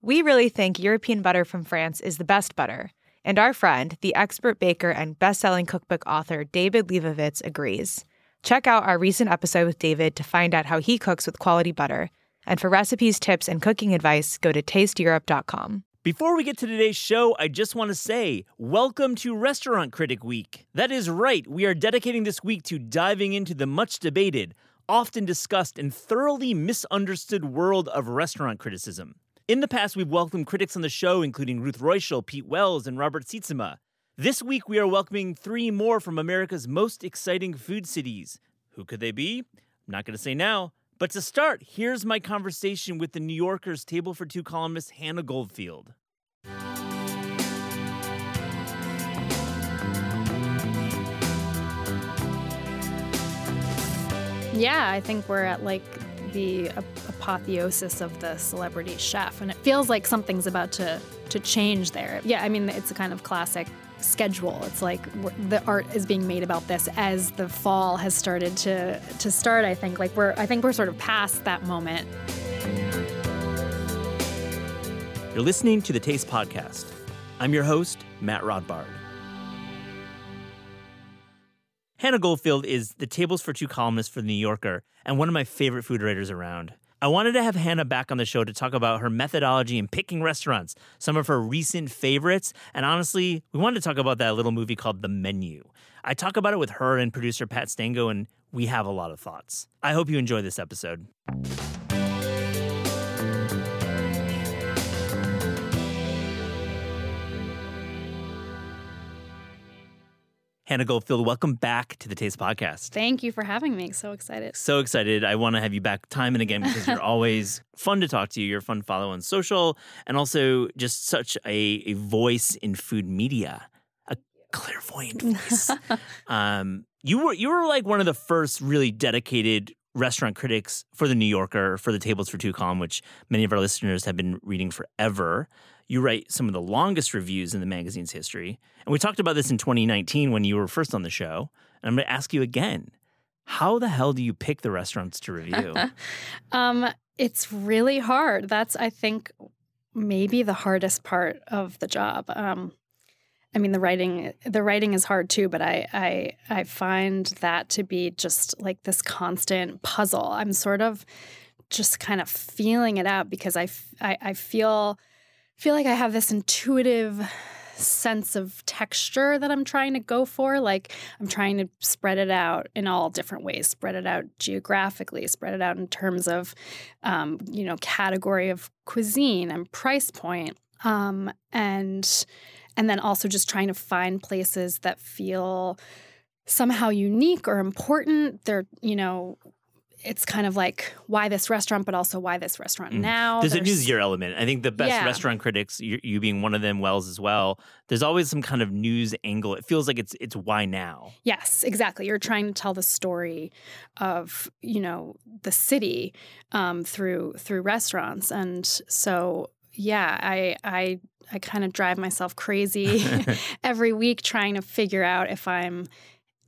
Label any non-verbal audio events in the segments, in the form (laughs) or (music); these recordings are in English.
We really think European butter from France is the best butter, and our friend, the expert baker and best-selling cookbook author David Lebovitz agrees. Check out our recent episode with David to find out how he cooks with quality butter. And for recipes, tips, and cooking advice, go to tasteeurope.com. Before we get to today's show, I just want to say, welcome to Restaurant Critic Week. That is right, we are dedicating this week to diving into the much debated, often discussed, and thoroughly misunderstood world of restaurant criticism. In the past, we've welcomed critics on the show, including Ruth Reichl, Pete Wells, and Robert Sietsema. This week, we are welcoming three more from America's most exciting food cities. Who could they be? I'm not going to say now. But to start, here's my conversation with the New Yorker's Table for Two columnist Hannah Goldfield. Yeah, I think we're at like the apotheosis of the celebrity chef, and it feels like something's about to to change there. Yeah, I mean it's a kind of classic schedule. It's like the art is being made about this as the fall has started to to start. I think like we're I think we're sort of past that moment. You're listening to the Taste Podcast. I'm your host, Matt Rodbard. Hannah Goldfield is the Tables for Two columnist for The New Yorker and one of my favorite food writers around. I wanted to have Hannah back on the show to talk about her methodology in picking restaurants, some of her recent favorites, and honestly, we wanted to talk about that little movie called The Menu. I talk about it with her and producer Pat Stango, and we have a lot of thoughts. I hope you enjoy this episode. Hannah Goldfield, welcome back to the Taste Podcast. Thank you for having me. So excited. So excited. I want to have you back time and again because you're (laughs) always fun to talk to. You're a fun follow on social and also just such a, a voice in food media, a clairvoyant voice. (laughs) um, you were you were like one of the first really dedicated restaurant critics for the New Yorker for the Tables for Two column, which many of our listeners have been reading forever. You write some of the longest reviews in the magazine's history. And we talked about this in 2019 when you were first on the show. And I'm going to ask you again how the hell do you pick the restaurants to review? (laughs) um, it's really hard. That's, I think, maybe the hardest part of the job. Um, I mean, the writing the writing is hard too, but I I I find that to be just like this constant puzzle. I'm sort of just kind of feeling it out because I I, I feel feel like I have this intuitive sense of texture that I'm trying to go for. Like I'm trying to spread it out in all different ways, spread it out geographically, spread it out in terms of, um, you know, category of cuisine and price point. Um, and and then also just trying to find places that feel somehow unique or important. They're, you know, it's kind of like why this restaurant, but also why this restaurant mm. now. There's, there's, a news year element. I think the best yeah. restaurant critics, you, you, being one of them, Wells as well. There's always some kind of news angle. It feels like it's it's why now. Yes, exactly. You're trying to tell the story of you know the city um, through through restaurants, and so yeah, I I I kind of drive myself crazy (laughs) (laughs) every week trying to figure out if I'm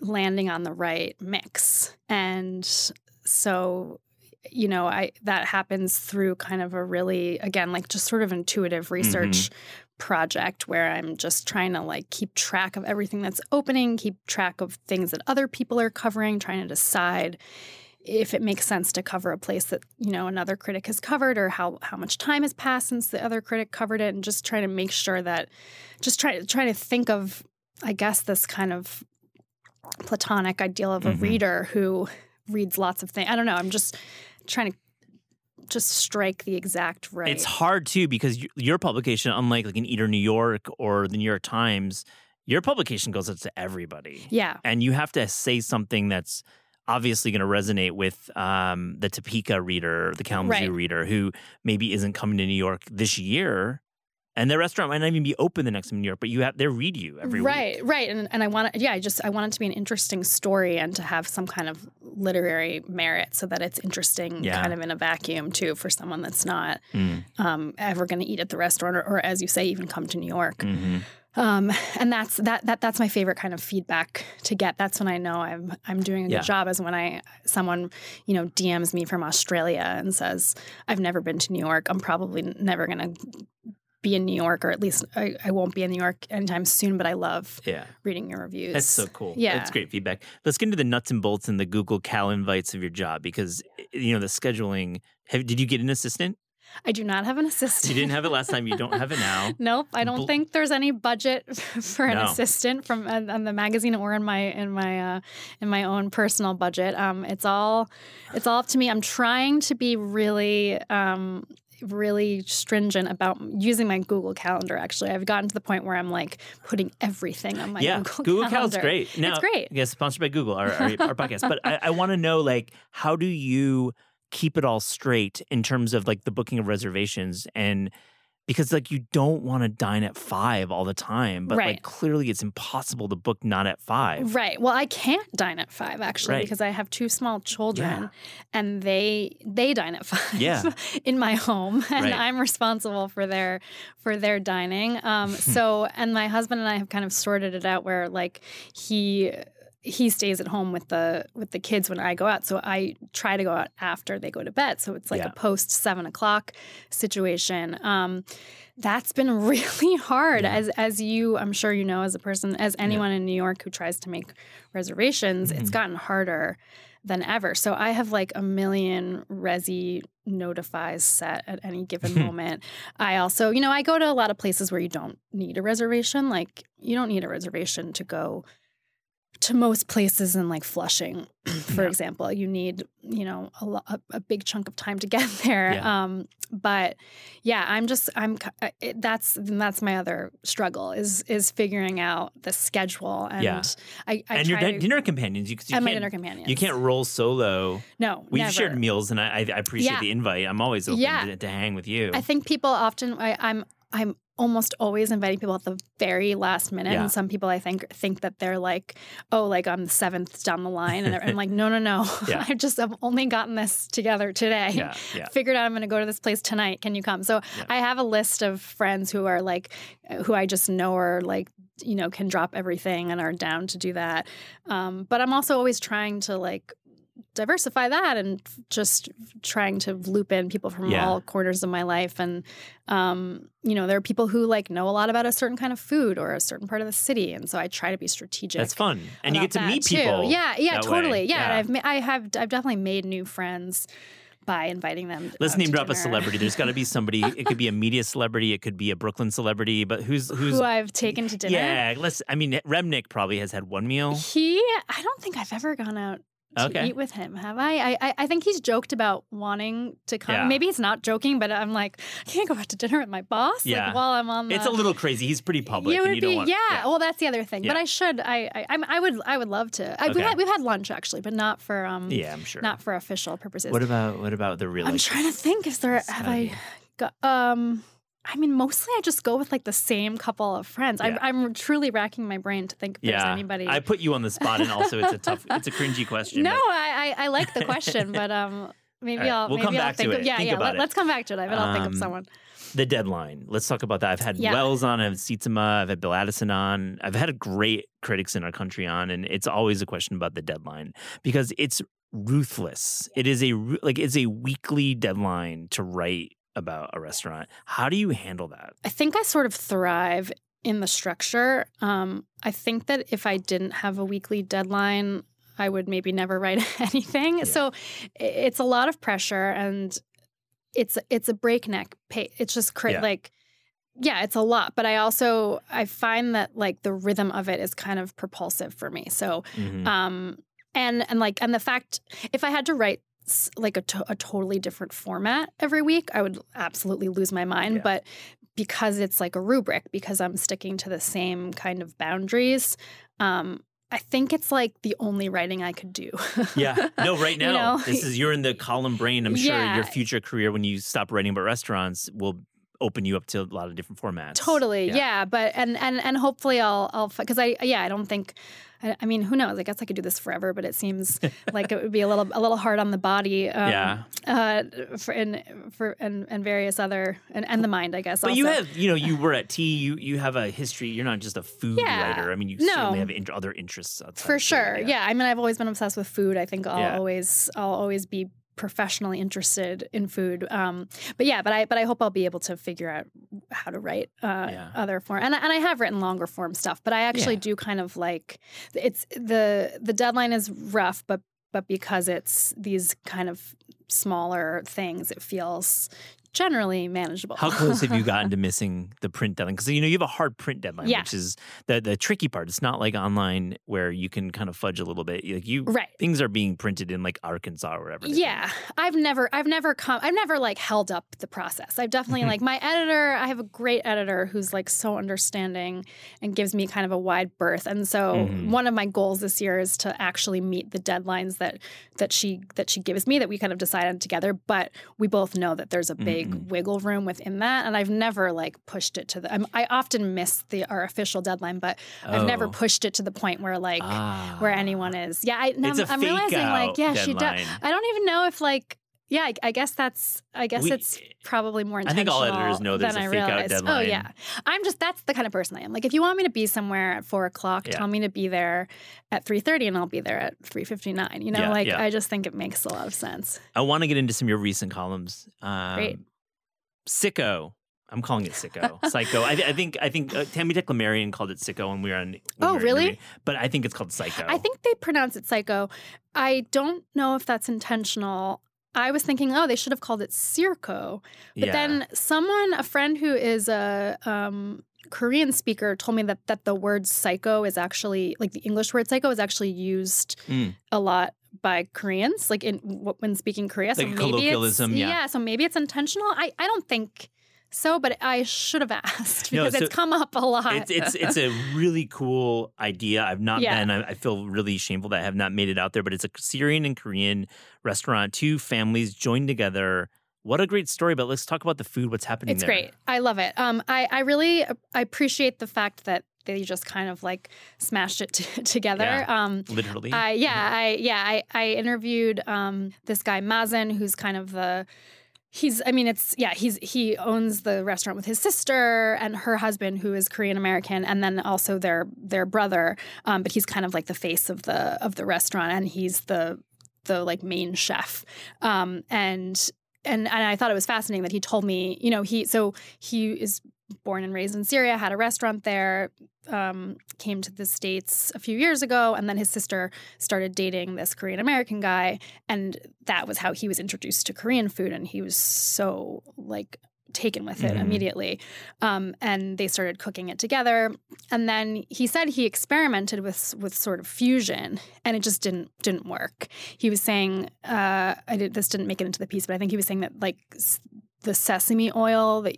landing on the right mix. And so you know i that happens through kind of a really again like just sort of intuitive research mm-hmm. project where i'm just trying to like keep track of everything that's opening keep track of things that other people are covering trying to decide if it makes sense to cover a place that you know another critic has covered or how how much time has passed since the other critic covered it and just trying to make sure that just try trying to think of i guess this kind of platonic ideal of a mm-hmm. reader who reads lots of things. I don't know. I'm just trying to just strike the exact right. It's hard too because your publication, unlike like an Eater New York or the New York Times, your publication goes out to everybody. Yeah, and you have to say something that's obviously going to resonate with um, the Topeka reader, the Kalamazoo right. reader, who maybe isn't coming to New York this year and their restaurant might not even be open the next time in New York, but you have they read you every right, week. Right, right, and and I want it, yeah, I just I want it to be an interesting story and to have some kind of literary merit so that it's interesting, yeah. kind of in a vacuum too for someone that's not mm. um, ever going to eat at the restaurant or, or, as you say, even come to New York. Mm-hmm. Um, and that's that that that's my favorite kind of feedback to get. That's when I know I'm I'm doing a good Yeah. job. Is when I someone you know DMs me from Australia and says I've never been to New York. I'm probably never gonna be in New York, or at least I, I won't be in New York anytime soon. But I love Yeah. reading your reviews. That's so cool. Yeah. That's great feedback. Let's get into the nuts and bolts and the Google Cal invites of your job because you know the scheduling. Have, did you get an assistant? I do not have an assistant. You didn't have it last time. You don't have it now. (laughs) Nope, I don't Bl- think there's any budget (laughs) for an No. assistant from on, on the magazine or in my in my uh, in my own personal budget. Um, it's all it's all up to me. I'm trying to be really um, really stringent about using my Google Calendar. Actually, I've gotten to the point where I'm like putting everything on my Google Calendar. yeah, Google, Google Cal's Calendar. great. Now, it's great. Yes, sponsored by Google, our, our, our podcast. But I, I want to know, like, how do you keep it all straight in terms of like the booking of reservations and because like you don't want to dine at five all the time, but like clearly it's impossible to book not at five. Right. Well, I can't dine at five actually Right. because I have two small children, Yeah. and they they dine at (laughs) five Yeah. in my home, (laughs) and Right. I'm responsible for their for their dining. Um, (laughs) so, and my husband and I have kind of sorted it out where like he he stays at home with the with the kids when I go out. So I try to go out after they go to bed. So it's like Yeah. a post seven o'clock situation. Um, that's been (laughs) really hard, Yeah. as as you I'm sure you know as a person as anyone in New York who tries to make reservations, it's Mhm. gotten harder than ever. So I have like a million resi notifies set at any given (laughs) moment. I also, you know, I go to a lot of places where you don't need a reservation. Like you don't need a reservation to go to most places in like Flushing, (clears throat) for Yeah. example. You need, you know, a, lo- a, big chunk of time to get (laughs) there. Yeah. Um, but yeah, I'm just I'm it, that's that's my other struggle is is figuring out the schedule and Yeah. I, I and your to, dinner companions, you, you and my can't dinner companions. you can't roll solo. No, We've never. shared meals, and I, I appreciate Yeah. the invite. I'm always open Yeah. to, to hang with you. I think people often I, I'm I'm almost always inviting people at the very last minute, Yeah. and some people I think think that they're like, oh, like I'm the seventh down the line, and I'm like, no, no, no, (laughs) Yeah. I just have only gotten this together today. yeah, (laughs) yeah. Figured out I'm going to go to this place tonight. Can you come? So. I have a list of friends who are like, who I just know are like, you know, can drop everything and are down to do that. Um, but I'm also always trying to like diversify that and just trying to loop in people from Yeah. all corners of my life and um, you know there are people who like know a lot about a certain kind of food or a certain part of the city and so i try to be strategic That's fun, and you get to meet too. people. yeah yeah that totally yeah, and Yeah. i've ma- i have i've definitely made new friends by inviting them Let's name drop a celebrity. There's got to be somebody. It could be a media celebrity. It could be a Brooklyn celebrity. But who's who's? who i've taken to dinner yeah, let's. I mean, Remnick probably has had one meal. he i don't think i've ever gone out to Okay. eat with him have I? I I- i think he's joked about wanting to come Yeah. maybe he's not joking but i'm like i can't go out to dinner with my boss Yeah. like while i'm on the It's a little crazy. He's pretty public, and would be, want. yeah. Well, that's the other thing. But I should. I. I. I'm- would. I would love to. I, Okay. we've, had, we've had lunch actually, but not for. Um, Yeah, I'm sure. Not for official purposes. What about what about the real? I'm trying to think. Is there? Have I got? Um. I mean, mostly I just go with like the same couple of friends. Yeah. I'm, I'm truly racking my brain to think if there's anybody. I put you on the spot, and also it's a tough, it's a cringy question. no, but- I, I I like the question, (laughs) but um, maybe right, I'll we'll maybe come I'll back to think it. of yeah Think yeah. Let, us come back to it. I bet I'll think Um, of someone. the deadline. Let's talk about that. I've had Yeah. Wells on, I've had Sietsema, I've had Bill Addison on. I've had great critics in our country on, and it's always a question about the deadline because it's ruthless. It is a like it's a weekly deadline to write about a restaurant. How do you handle that? I think I sort of thrive in the structure. Um, I think that if I didn't have a weekly deadline, I would maybe never write (laughs) anything. Yeah. So it's a lot of pressure, and it's it's a breakneck pace. It's just cra- Yeah. like. Yeah, it's a lot, but I also I find that like the rhythm of it is kind of propulsive for me. So Mhm. um and and like and the fact if i had to write s- like a, to- a totally different format every week i would absolutely lose my mind Yeah. but because it's like a rubric because i'm sticking to the same kind of boundaries um i think it's like the only writing i could do Yeah. (laughs) No, right You now, know? this is you're in the column brain. I'm sure Yeah. your future career when you stop writing about restaurants will open you up to a lot of different formats. Totally, yeah. But and and and hopefully I'll I'll because I yeah I don't think. I I mean, who knows? I guess I could do this forever, but it seems (laughs) like it would be a little a little hard on the body. Um, Yeah. Uh, for and for and, and various other and, and the mind, I guess. But you have, you know, you were at tea. You you have a history. You're not just a food Yeah. writer. I mean, you No. certainly have in- other interests outside. for food, sure. Yeah. I mean, I've always been obsessed with food. I think I'll Yeah. always I'll always be professionally interested in food. Um, but yeah, but I but I hope I'll be able to figure out how to write uh, Yeah. other form. And I- and I have written longer form stuff, but I actually Yeah. do kind of like it's the the deadline is rough, but but because it's these kind of smaller things, it feels generally manageable. How (laughs) close have you gotten to missing the print deadline? Because you know you have a hard print deadline, Yeah. which is the the tricky part. It's not like online where you can kind of fudge a little bit. Like you, Right. things are being printed in like Arkansas or do. Yeah, I've never, I've never come, I've never like held up the process. I've definitely like my editor. I have a great editor who's like so understanding and gives me kind of a wide berth. And so Mhm. one of my goals this year is to actually meet the deadlines that that she that she gives me that we kind of decided together. But we both know that there's a big Mhm. wiggle room within that, and I've never like pushed it to the. I'm, I often miss the our official deadline, but I've never Oh. pushed it to the point where like Ah. where anyone is. Yeah, I, now I'm realizing like yeah, she does. I don't even know if like yeah, I, I guess that's I guess We- it's probably more intentional. I think all editors know there's than a I fake out deadline. Oh yeah, I'm just that's the kind of person I am. Like if you want me to be somewhere at four o'clock, Yeah. tell me to be there at three thirty, and I'll be there at three fifty nine. You know, Yeah, like yeah. I just think it makes a lot of sense. I want to get into some of your recent columns. Um, Great. Sicko. I'm calling it sicko. Psycho. I, I think I think uh, Tammie Teclemariam called it sicko when we were on. when Oh, we were really? But I think it's called psycho. I think they pronounce it psycho. I don't know if that's intentional. I was thinking, oh, they should have called it circo. But Yeah. then someone, a friend who is a um, Korean speaker, told me that that the word psycho is actually like the English word psycho is actually used Mm. a lot by Koreans, like in when speaking Korea. so Like maybe colloquialism, it's, yeah. So maybe it's intentional. I I don't think so, but I should have (laughs) asked No, because so it's come up a lot. it's it's it's a really cool idea. I've not Yeah. been. I, I feel really shameful that I have not made it out there. But it's a Syrian and Korean restaurant. Two families joined together. What a great story! But let's talk about the food. What's happening It's there? great. I love it. Um, I I really I appreciate the fact that they just kind of like smashed it t- (laughs) together. Yeah. Um, Literally. I yeah I yeah I I interviewed um this guy Mazen who's kind of the he's I mean it's yeah he's he owns the restaurant with his sister and her husband who is Korean American and then also their their brother um but he's kind of like the face of the of the restaurant and he's the the like main chef um and and and I thought it was fascinating that he told me you know he so he is born and raised in Syria had a restaurant there um, came to the states a few years ago and then his sister started dating this Korean American guy and that was how he was introduced to Korean food and he was so like taken with it Mhm. immediately um, and they started cooking it together and then he said he experimented with with sort of fusion and it just didn't didn't work he was saying uh, I did this didn't make it into the piece but I think he was saying that like the sesame oil that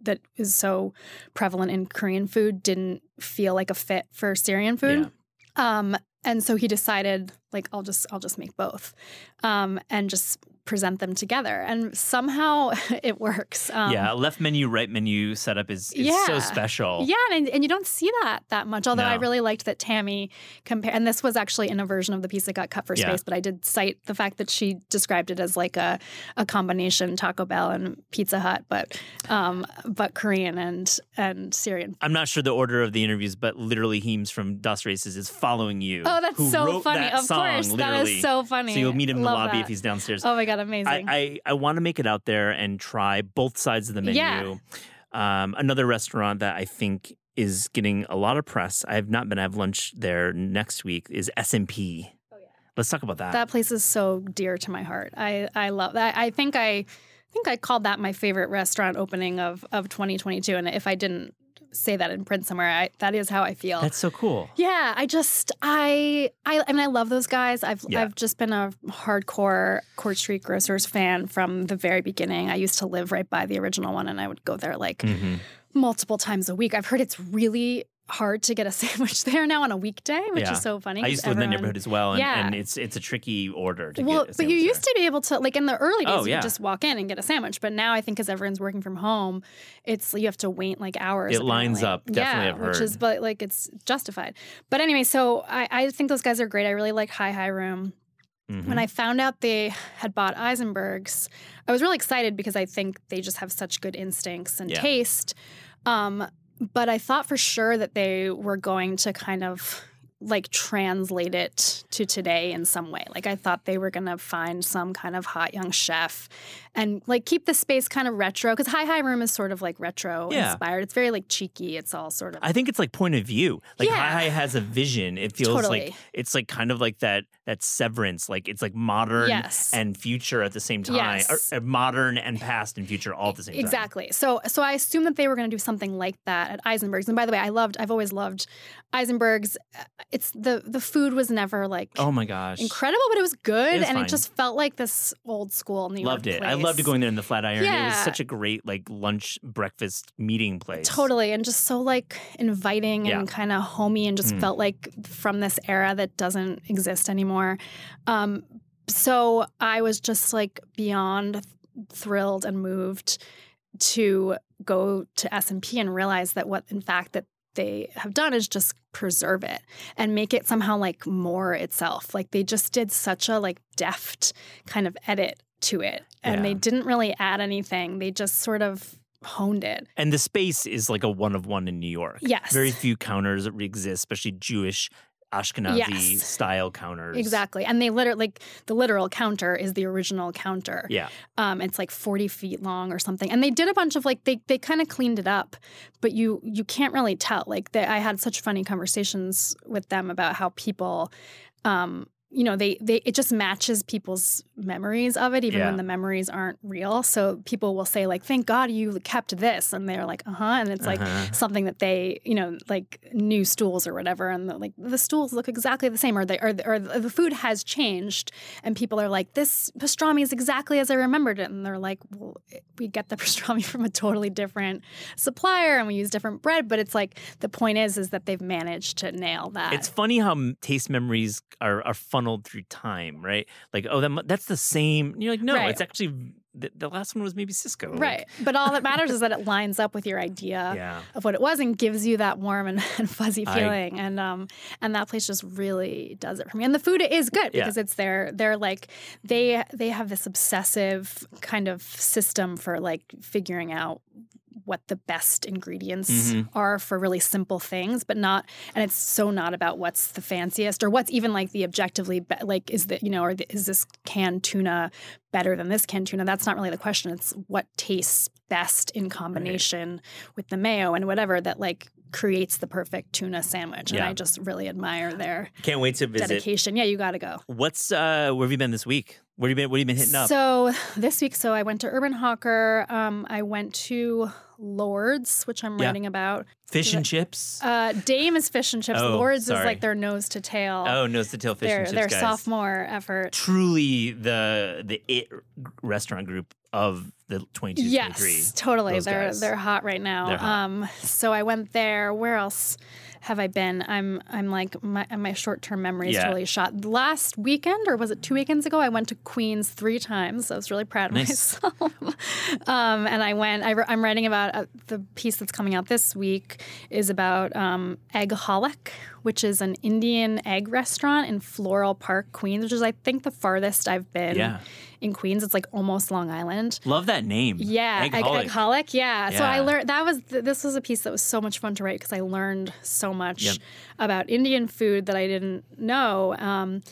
that is so prevalent in Korean food didn't feel like a fit for Syrian food. Um, and so he decided, like, I'll just I'll just make both, um, and just present them together. And somehow (laughs) it works. Um, yeah, left menu, right menu setup is, is so special. Yeah, and, and you don't see that that much. Although I really liked that Tammy compare, and this was actually in a version of the piece that got cut for Yeah. space. But I did cite the fact that she described it as like a, a combination Taco Bell and Pizza Hut, but um, but Korean and and Syrian. I'm not sure the order of the interviews, but literally Heems from Das Racist is following you. Oh, that's so funny! That of song, course, that literally. is so funny. So you'll meet him in the lobby that. if he's downstairs. Oh my god, amazing! I, I, I want to make it out there and try both sides of the menu. Yeah. Um, another restaurant that I think is getting a lot of press. I have not been. I have lunch there next week. Is S&P. Oh, yeah. Let's talk about that. that place is so dear to my heart. I I love that. I think I I think I called that my favorite restaurant opening of of 2022. And if I didn't say that in print somewhere, I, that is how I feel. That's so cool. yeah, I just I I I mean I love those guys. I've Yeah. I've just been a hardcore Court Street Grocers fan from the very beginning. I used to live right by the original one, and I would go there like hmm multiple times a week. I've heard it's really hard to get a (laughs) sandwich there now on a weekday, which Yeah. is so funny. I used to live in the neighborhood as well, and, Yeah. and it's it's a tricky order to well, but you used to be able to like in the early days, Oh, you yeah. just walk in and get a sandwich. But now I think because everyone's working from home, it's you have to wait like hours. It lines up, definitely, yeah, I've which is but like it's justified. But anyway, so I, I think those guys are great. I really like Hi-Hi Room. Mhm. When I found out they had bought Eisenberg's, I was really excited because I think they just have such good instincts and taste. Um, but I thought for sure that they were going to kind of like translate it to today in some way. Like I thought they were going to find some kind of hot young chef and like keep the space kind of retro because Hi-Hi Room is sort of like retro Yeah. inspired. It's very like cheeky. It's all sort of I think it's like point of view. Like Yeah. High High has a vision. It feels Totally. like it's like kind of like that that severance. Like it's like modern Yes. and future at the same time. Yes. Or, uh, modern and past and future all at the same time. Exactly. So so I assume that they were going to do something like that at Eisenberg's. And by the way, I loved I've always loved Eisenberg's. Uh, It's the the food was never like Oh my gosh. incredible, but it was good It was and fine. it just felt like this old school New Loved York it. I loved going there in the Flatiron. It was such a great like lunch, breakfast, meeting place. Totally, and just so like inviting Yeah. and kind of homey, and just Mm. felt like from this era that doesn't exist anymore. Um, so I was just like beyond thrilled and moved to go to S and P and realize that what in fact that they have done is just preserve it and make it somehow like more itself. Like they just did such a like deft kind of edit to it, and they didn't really add anything. They just sort of honed it. And the space is like a one of one in New York. Yes. Very few counters exist, especially Jewish Ashkenazi Yes. style counters. Exactly. And they literally, like, the literal counter is the original counter. Yeah. Um, it's like 40 feet long or something. And they did a bunch of like, they, they kind of cleaned it up, but you, you can't really tell. Like, they, I had such funny conversations with them about how people, um, you know, they, they, it just matches people's memories of it, even Yeah. when the memories aren't real. So people will say, like, thank God you kept this. And they're like, uh huh. And it's like, Uh-huh. something that they, you know, like new stools or whatever, and like the stools look exactly the same, or they, or, or the food has changed, and people are like, this pastrami is exactly as I remembered it, and they're like, well, we get the (laughs) pastrami from a totally different supplier, and we use different bread, but it's like the point is, is that they've managed to nail that. It's funny how taste memories are, are funneled through time, right? Like, oh, that, that's the same. You're like, no, Right. it's actually the, the last one was maybe Sysco. Like, right, but all that matters is that it (laughs) lines up with your idea. Yeah. of what it was and gives you that warm and, (laughs) and fuzzy I- feeling and um and that place just really does it for me and the food is good Yeah. because it's their they're like they they have this obsessive kind of system for like figuring out what the best ingredients Mhm. are for really simple things but not and it's so not about what's the fanciest or what's even like the objectively be- like is that you know or the, is this canned tuna better than this canned tuna that's not really the question it's what tastes best in combination with the mayo and whatever that like creates the perfect tuna sandwich and i just really admire their Can't wait to visit. dedication yeah you got to go What's uh where have you been this week? Where have you been? What have you been hitting up? So this week, so I went to Urban Hawker. Um, I went to Lords, which I'm Yeah. writing about. Fish and chips. Uh, Dame is fish and chips. Oh, Lords is like their nose to tail. oh, nose to tail fish their and chips, their guys. sophomore effort. Truly the the it restaurant group of the 22 Yes, 23. totally. those They're guys. they're hot right now. Hot. Um, so I went there. Where else have I been? I'm I'm like my my short term memory is Yeah. totally shot. Last weekend or was it two weekends ago? I went to Queens three times. I was really proud of Nice. myself. (laughs) um, and I went. I, am writing about uh, the piece that's coming out this week is about um, Eggholic, which is an Indian egg restaurant in Floral Park, Queens, which is I think the farthest I've been Yeah. in Queens. It's like almost Long Island. Love that name. Yeah, egg, Eggholic. Eggholic. Yeah. So I learned that was th- this was a piece that was so much fun to write because I learned so much Yep. about Indian food that I didn't know. Um,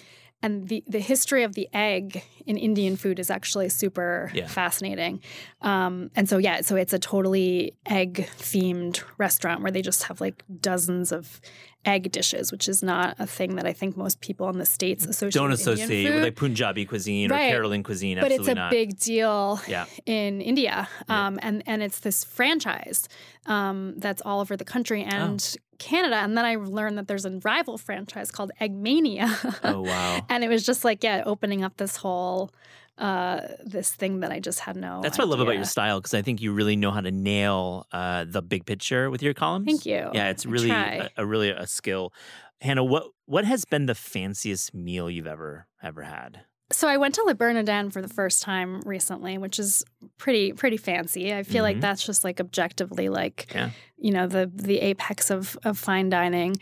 and the, the history of the egg in Indian food is actually super Yeah. fascinating. Um, and so, yeah, so it's a totally egg themed restaurant where they just have like dozens of egg dishes, which is not a thing that I think most people in the States associate Don't with associate with like Punjabi cuisine Right. or Keralan cuisine. but it's a not. big deal Yeah. in India, um, and and it's this franchise um, that's all over the country and Oh. Canada. And then I learned that there's a rival franchise called Eggmania. Oh (laughs) wow. and it was just like yeah, opening up this whole uh, this thing that I just had no. That's what I love about your style because I think you really know how to nail uh, the big picture with your columns. Thank you. Yeah, it's really a, a really a skill. Hannah, what what has been the fanciest meal you've ever ever had? So I went to Le Bernardin for the first time recently, which is pretty pretty fancy. I feel Mhm. like that's just like objectively like Yeah. you know the the apex of of fine dining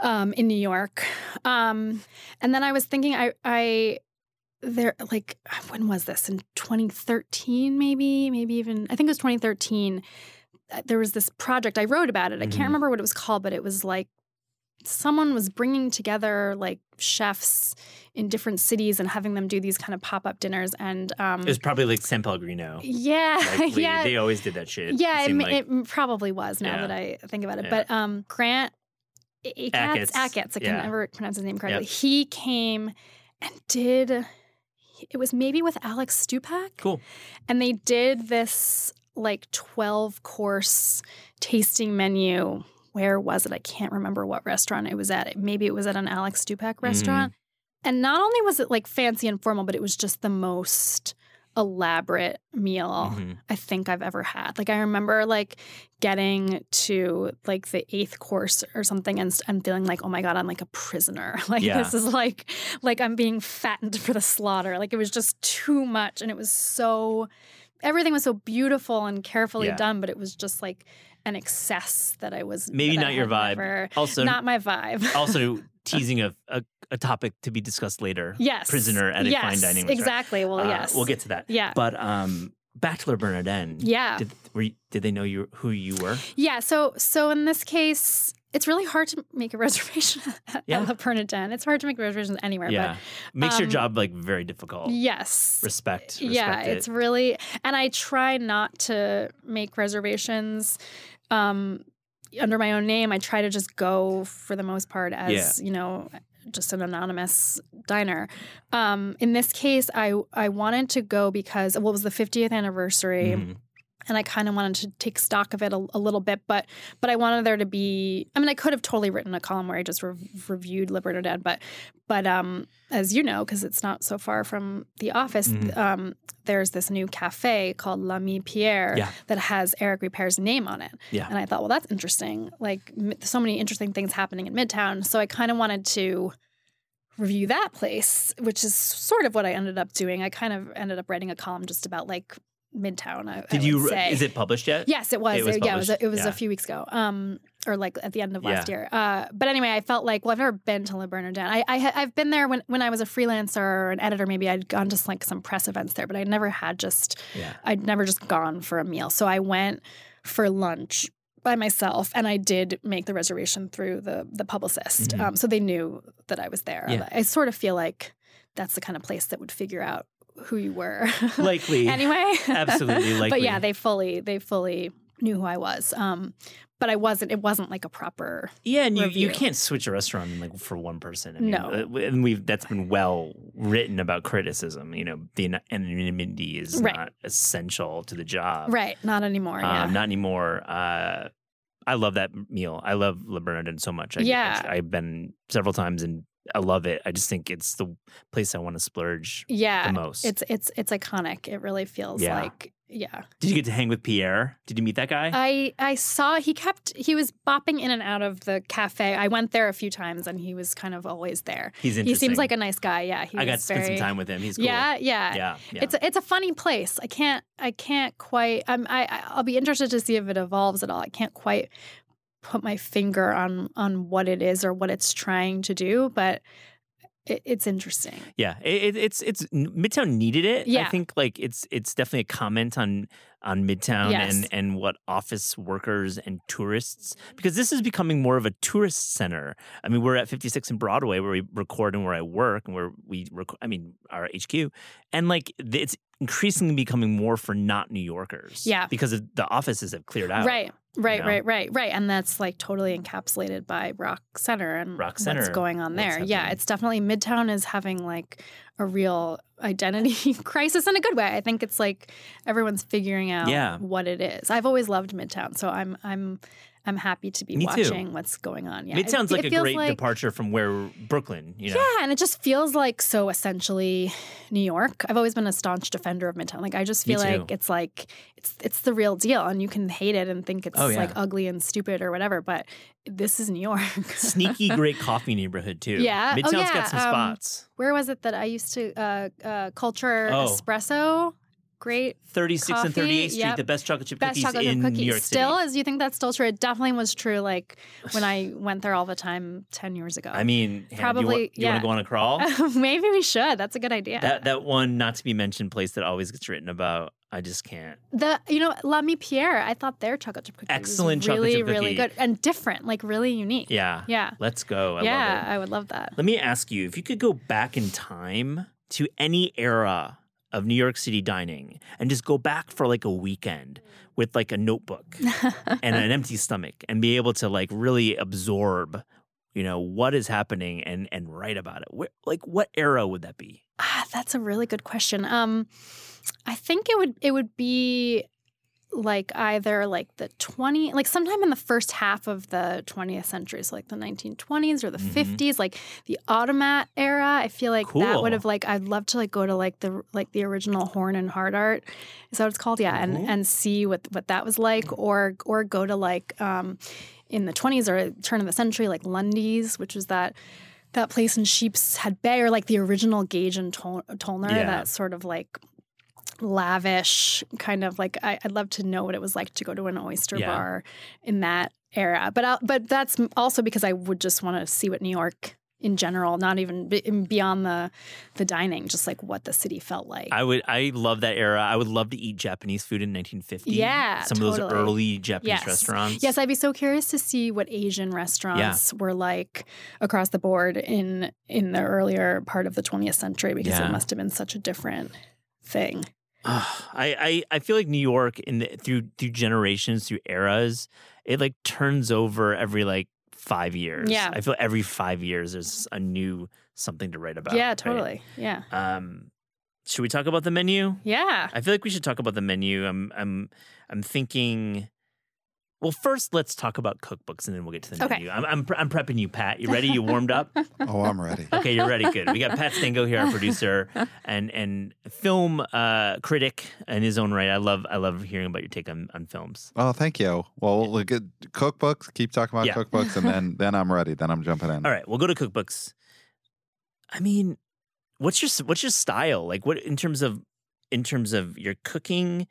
um, in New York. Um, and then I was thinking, I I there like when was this in 2013 maybe maybe even I think it was 2013. uh, There was this project I wrote about it. I Mhm. can't remember what it was called, but it was like someone was bringing together like chefs in different cities and having them do these kind of pop-up dinners and um It was probably like San Pellegrino. yeah Likely. yeah They always did that shit. yeah, it, ma- like- it probably was now Yeah. that I think about it. Yeah. But um, Grant Achatz, I can Yeah. never pronounce his name correctly. He came and did. It was maybe with Alex Stupak, cool. and they did this like twelve course tasting menu. Where was it? I can't remember what restaurant it was at. Maybe it was at an Alex Stupak restaurant. And not only was it like fancy and formal, but it was just the most elaborate meal Mhm. I think I've ever had. Like I remember like getting to like the eighth course or something and, and feeling like, oh my God, I'm like a prisoner. (laughs) Like Yeah. this is like like I'm being fattened for the slaughter. Like it was just too much. And it was so everything was so beautiful and carefully Yeah. done, but it was just like an excess that I was Maybe not your vibe. never- Also, not my vibe. also (laughs) teasing a, a a topic to be discussed later. yes. prisoner at a yes, fine dining restaurant. Exactly. Well, Uh, yes. we'll get to that. Yeah. But um, Bachelor Bernardin. yeah. Did were you, did they know you who you were? Yeah, so so in this case, it's really hard to make a (laughs) reservation at Yeah. Le Bernardin. It's hard to make reservations anywhere, yeah, makes your um, job like very difficult. yes. Respect. respect yeah, it. it's really and I try not to make reservations um under my own name. I try to just go for the most part as, you know, just an anonymous diner. Um, in this case, I I wanted to go because well, it was the 50th anniversary Mhm. And I kind of wanted to take stock of it a, a little bit, but but I wanted there to be. I mean, I could have totally written a column where I just rev- reviewed Le Bernardin, but but um, as you know, because it's not so far from the office, Mhm. um, there's this new cafe called L'Ami Pierre Yeah. that has Eric Ripert's name on it, Yeah. and I thought, well, that's interesting. Like m- so many interesting things happening in Midtown, so I kind of wanted to review that place, which is sort of what I ended up doing. I kind of ended up writing a column just about like Midtown. I, I Did would you? say. Is it published yet? Yes, it was. It was yeah, it was. A, it was yeah. a few weeks ago, um, or like at the end of last Yeah. year. Uh, but anyway, I felt like, well, I've never been to Le Bernardin. I, I I've been there when when I was a freelancer or an editor. Maybe I'd gone to like some press events there, but I never had just. Yeah. I'd never just gone for a meal. So I went for lunch by myself, and I did make the reservation through the the publicist. Mhm. Um, so they knew that I was there. Yeah. I sort of feel like that's the kind of place that would figure out who you were. (laughs) Likely. anyway. Absolutely likely. (laughs) but yeah, they fully they fully knew who I was. Um, but I wasn't. It wasn't like a proper. Yeah, and you, you can't switch a restaurant like for one person. I mean, No. uh, and we've that's been well written about criticism. You know, the an- anonymity is Right. not essential to the job. Right. Not anymore. Yeah. Um, not anymore. Uh, I love that meal. I love Le Bernardin so much. I, Yeah. I, have been several times and I love it. I just think it's the place I want to splurge yeah. the most. It's it's it's iconic. It really feels Yeah. like yeah. Did you get to hang with Pierre? Did you meet that guy? I I saw he kept he was bopping in and out of the cafe. I went there a few times and he was kind of always there. He's interesting. He seems like a nice guy. Yeah. He I got to spend very, some time with him. He's cool. Yeah, yeah. Yeah. yeah. It's a, it's a funny place. I can't I can't quite. I'm I I'll be interested to see if it evolves at all. I can't quite put my finger on on what it is or what it's trying to do, but it, it's interesting. Yeah, it, it, it's it's Midtown needed it. I think like it's it's definitely a comment on on Midtown Yes. and and what office workers and tourists because this is becoming more of a tourist center. I mean, we're at 56 and Broadway where we record and where I work and where we rec- I mean our HQ, and like it's increasingly becoming more for not New Yorkers. Yeah. because of the offices have cleared out. Right. Right, know? right, right, right. And that's like totally encapsulated by Rock Center and Rock what's going on there. Yeah, it's definitely Midtown is having like a real identity (laughs) crisis in a good way. I think it's like everyone's figuring out Yeah. what it is. I've always loved Midtown, so I'm I'm I'm happy to be Me too. watching what's going on. Yeah, it- Midtown's like it a great like- departure from where Brooklyn, you know. Yeah, and it just feels like so essentially New York. I've always been a staunch defender of Midtown. Like I just feel like it's like it's it's the real deal, and you can hate it and think it's Oh, yeah. like ugly and stupid or whatever, but this is New York. Sneaky (laughs) great coffee neighborhood too. Yeah. Oh, Midtown's yeah, got some um, spots. Where was it that I used to uh, uh, culture Oh. espresso? Great 36 and coffee, 38th Street, yep. the best chocolate chip best cookies chocolate in cookies. New York City. Still, is you think that's still true? It definitely was true. Like when I went there all the time ten years ago. I mean, Hannah, Probably, do you, want, yeah. to go on a crawl? (laughs) maybe we should. That's a good idea. That that one not to be mentioned place that always gets written about. I just can't. The you know L'Ami Pierre, I thought their chocolate chip cookies Excellent was chocolate really chip really cookie. good and different, like really unique. Yeah. Yeah. Let's go. I yeah, love it. I would love that. Let me ask you if you could go back in time to any era of New York City dining and just go back for like a weekend with like a notebook (laughs) and an empty stomach and be able to like really absorb, you know, what is happening and and write about it. Where, like what era would that be? Ah, that's a really good question. Um, I think it would it would be like either like the 20 like sometime in the first half of the 20th century so like the 1920s or the Mhm. 50s like the automat era i feel like that would have like i'd love to like go to like the like the original Horn and Hardart is that what it's called yeah Mhm. and and see what what that was like or or go to like um in the 20s or turn of the century like lundy's which was that that place in Sheepshead Bay or like the original gage and Tol- Tollner Yeah. that sort of like lavish kind of like I, I'd love to know what it was like to go to an oyster Yeah. bar in that era. But i but that's also because I would just want to see what New York in general, not even beyond the the dining, just like what the city felt like. I would I love that era. I would love to eat Japanese food in 1950. Yeah, Some of those early Japanese Yes. restaurants. Yes, I'd be so curious to see what Asian restaurants were like across the board in in the earlier part of the 20th century because Yeah. it must have been such a different thing. Ugh, I, I I feel like New York in the, through through generations, through eras, it like turns over every like five years. Yeah. I feel every five years there's a new something to write about. yeah, right? totally. Yeah. Um, should we talk about the menu? Yeah. I feel like we should talk about the menu. I'm I'm I'm thinking. Well, first let's talk about cookbooks, and then we'll get to the Okay. menu. I'm I'm, pre- I'm prepping you, Pat. You ready? You (laughs) warmed up? Oh, I'm ready. Okay, you're ready. Good. We got Pat Stango here, our producer and and film uh, critic in his own right. I love I love hearing about your take on, on films. Oh, thank you. Well, look at cookbooks. Keep talking about Yeah. cookbooks, and then then I'm ready. Then I'm jumping in. All right, we'll go to cookbooks. I mean, what's your what's your style like? What in terms of in terms of your cooking,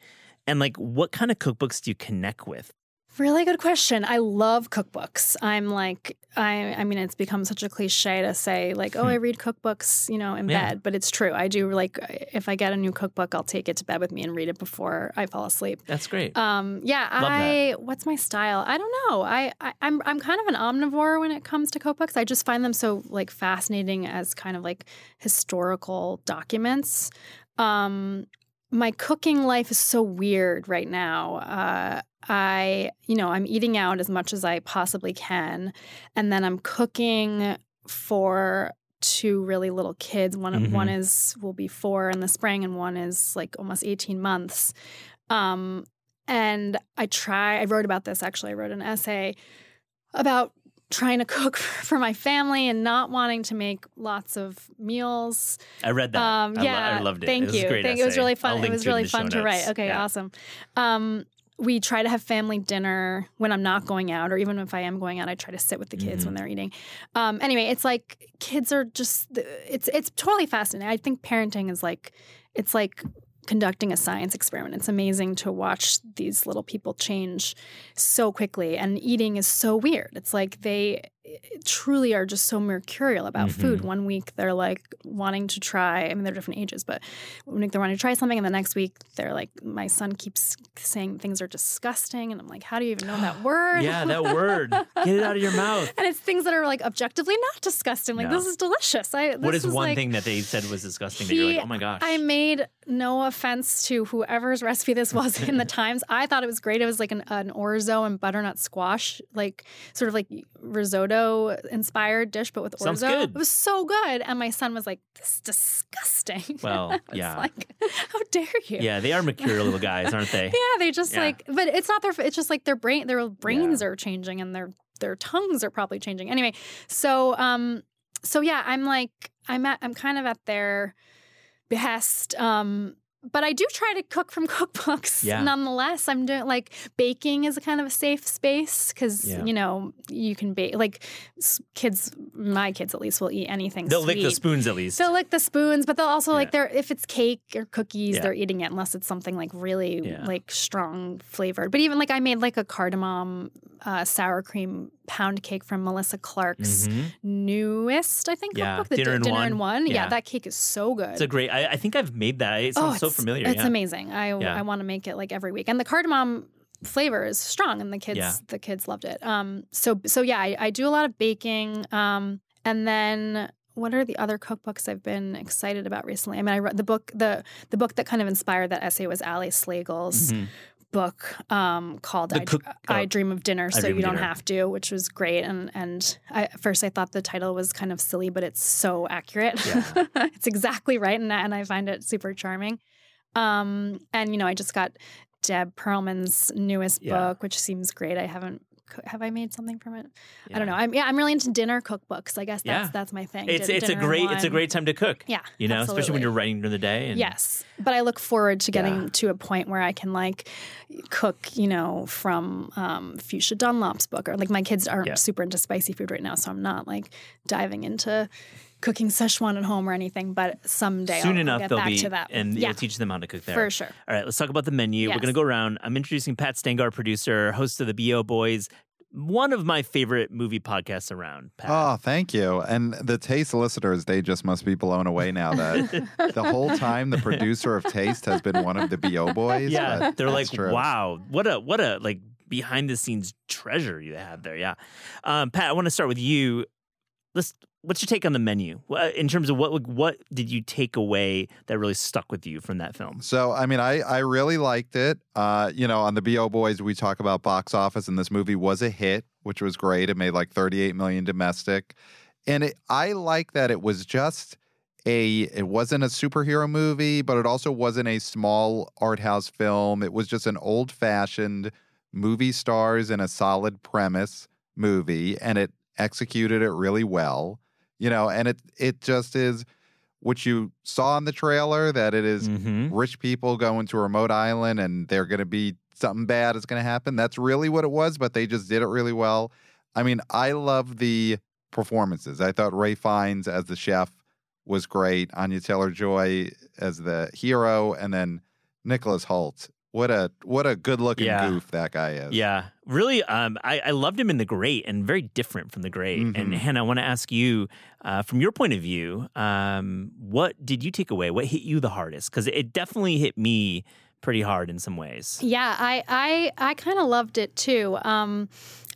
and like what kind of cookbooks do you connect with? Really good question. I love cookbooks. I'm like, I, I mean, it's become such a cliche to say, like, oh, I read cookbooks, you know, in Hmm. Yeah. bed, but it's true. I do like, if I get a new cookbook, I'll take it to bed with me and read it before I fall asleep. That's great. Um, yeah, Love I, what's my style? I don't know. I, I, I'm, I'm kind of an omnivore when it comes to cookbooks. I just find them so like fascinating as kind of like historical documents. Um, my cooking life is so weird right now. Uh, I, you know, I'm eating out as much as I possibly can, and then I'm cooking for two really little kids. One Mhm. one is will be four in the spring, and one is like almost 18 months. Um, and I try. I wrote about this actually. I wrote an essay about trying to (laughs) cook for my family and not wanting to make lots of meals. I read that. Um, I lo- yeah, I loved it. Thank it was you. A great Thank- it was really I'll fun. It was really fun to write. Okay, Yeah. awesome. Um, we try to have family dinner when I'm not going out, or even if I am going out, I try to sit with the kids Mhm. when they're eating. Um, anyway, it's like kids are just it's it's totally fascinating. I think parenting is like it's like conducting a science experiment. It's amazing to watch these little people change so quickly and eating is so weird. It's like they truly are just so mercurial about food. Mhm. One week they're like wanting to try, I mean, they're different ages, but one week they're wanting to try something, and the next week they're like, my son keeps saying things are disgusting. And I'm like, how do you even know that (gasps) word? Yeah, that word. Get it out of your mouth. (laughs) and it's things that are like objectively not disgusting. Like, No. this is delicious. I, What this is one like, thing that they said was disgusting that you're like, oh my gosh? I made no offense to whoever's recipe this was in the (laughs) Times. I thought it was great. It was like an, an orzo and butternut squash, like sort of like risotto inspired dish, but with Sounds orzo. good. It was so good. And my son was like, "This is disgusting." (laughs) Well, I yeah. Like, how dare you? yeah, they are (laughs) mercurial little guys, aren't they? Yeah, they just Yeah. like, but it's not their. It's just like their brain, their brains are changing, and their their tongues are probably changing. Anyway, so um, so yeah, I'm like, I'm at, I'm kind of at their behest. Um, but I do try to cook from (laughs) cookbooks. Yeah. Nonetheless, I'm doing like baking is a kind of a safe space because Yeah. you know you can bake. Like kids, my kids at least will eat anything. They'll lick the spoons at least. They'll lick the spoons, but they'll also like they're if it's cake or cookies, Yeah. they're eating it unless it's something like really Yeah. like strong flavored. But even like I made like a cardamom uh, sour cream pound cake from Melissa Clark's Mhm. newest, I think, Yeah, cookbook, the Dinner Di- in Dinner One. in One. Yeah. Yeah. that cake is so good. It's a great. I, I think I've made that. It sounds so Oh, it's- familiar. It's yeah. amazing. I. I want to make it like every week, and the cardamom flavor is strong, and the kids the kids loved it. Um, so so yeah, I, I do a lot of baking. Um, and then what are the other cookbooks I've been excited about recently? I mean, I read the book the the book that kind of inspired that essay was Ali Slagle's Mhm. Book um, called I, Cook- I oh, Dream of Dinner, so you don't Dinner. have to, which was great. And and I, at first I thought the title was kind of silly, but it's so accurate. Yeah. (laughs) it's exactly right, and I, and I find it super charming. Um, and you know, I just got Deb Perlman's newest Yeah. book, which seems great. I haven't. Have I made something from it? I don't know. I'm yeah. I'm really into dinner cookbooks. I guess that's Yeah. that's my thing. It's Din- it's a great it's a great time to cook. Yeah, You know, especially when you're writing during the day. And Yes, but I look forward to getting Yeah. to a point where I can like cook, you know, from um, Fuchsia Dunlop's book, or like my kids aren't Yeah. super into spicy food right now, so I'm not like diving into cooking Szechuan at home or anything. But someday Soon I'll, enough get they'll back be to that. and yeah, you'll teach them how to cook there. for sure. All right, let's talk about the menu. We're going to go around. I'm introducing Pat Stango, producer, host of the BO Boys, one of my favorite movie podcasts around. Pat. Oh, thank you. And the Taste listeners, they just must be blown away now that (laughs) the whole time the producer of Taste has been one of the BO boys. yeah, they're like, true. wow, what a what a like behind the scenes treasure you have there. Yeah, um, Pat, I want to start with you. Let's. What's your take on the menu in terms of what what did you take away that really stuck with you from that film? So, I mean, I, I really liked it. Uh, you know, on the BO Boys, we talk about box office, and this movie was a hit, which was great. It made like 38 million domestic. And it, I like that it was just a, it wasn't a superhero movie, but it also wasn't a small art house film. It was just an old fashioned movie stars and a solid premise movie, and it executed it really well. You know, and it it just is what you saw in the trailer that it is Mm-hmm. rich people going to a remote island and they're going to be something bad is going to happen. That's really what it was, but they just did it really well. I mean, I love the performances. I thought Ralph Fiennes as the chef was great. Anya Taylor Joy as the hero, and then Nicholas Hoult. What a what a good looking Yeah. goof that guy is. Yeah, really. Um, I, I loved him in The Great, and very different from The Great. And Mhm. Hannah, I want to ask you, uh, from your point of view, um, what did you take away? What hit you the hardest? Because it definitely hit me pretty hard in some ways. Yeah, I I I kind of loved it too. Um,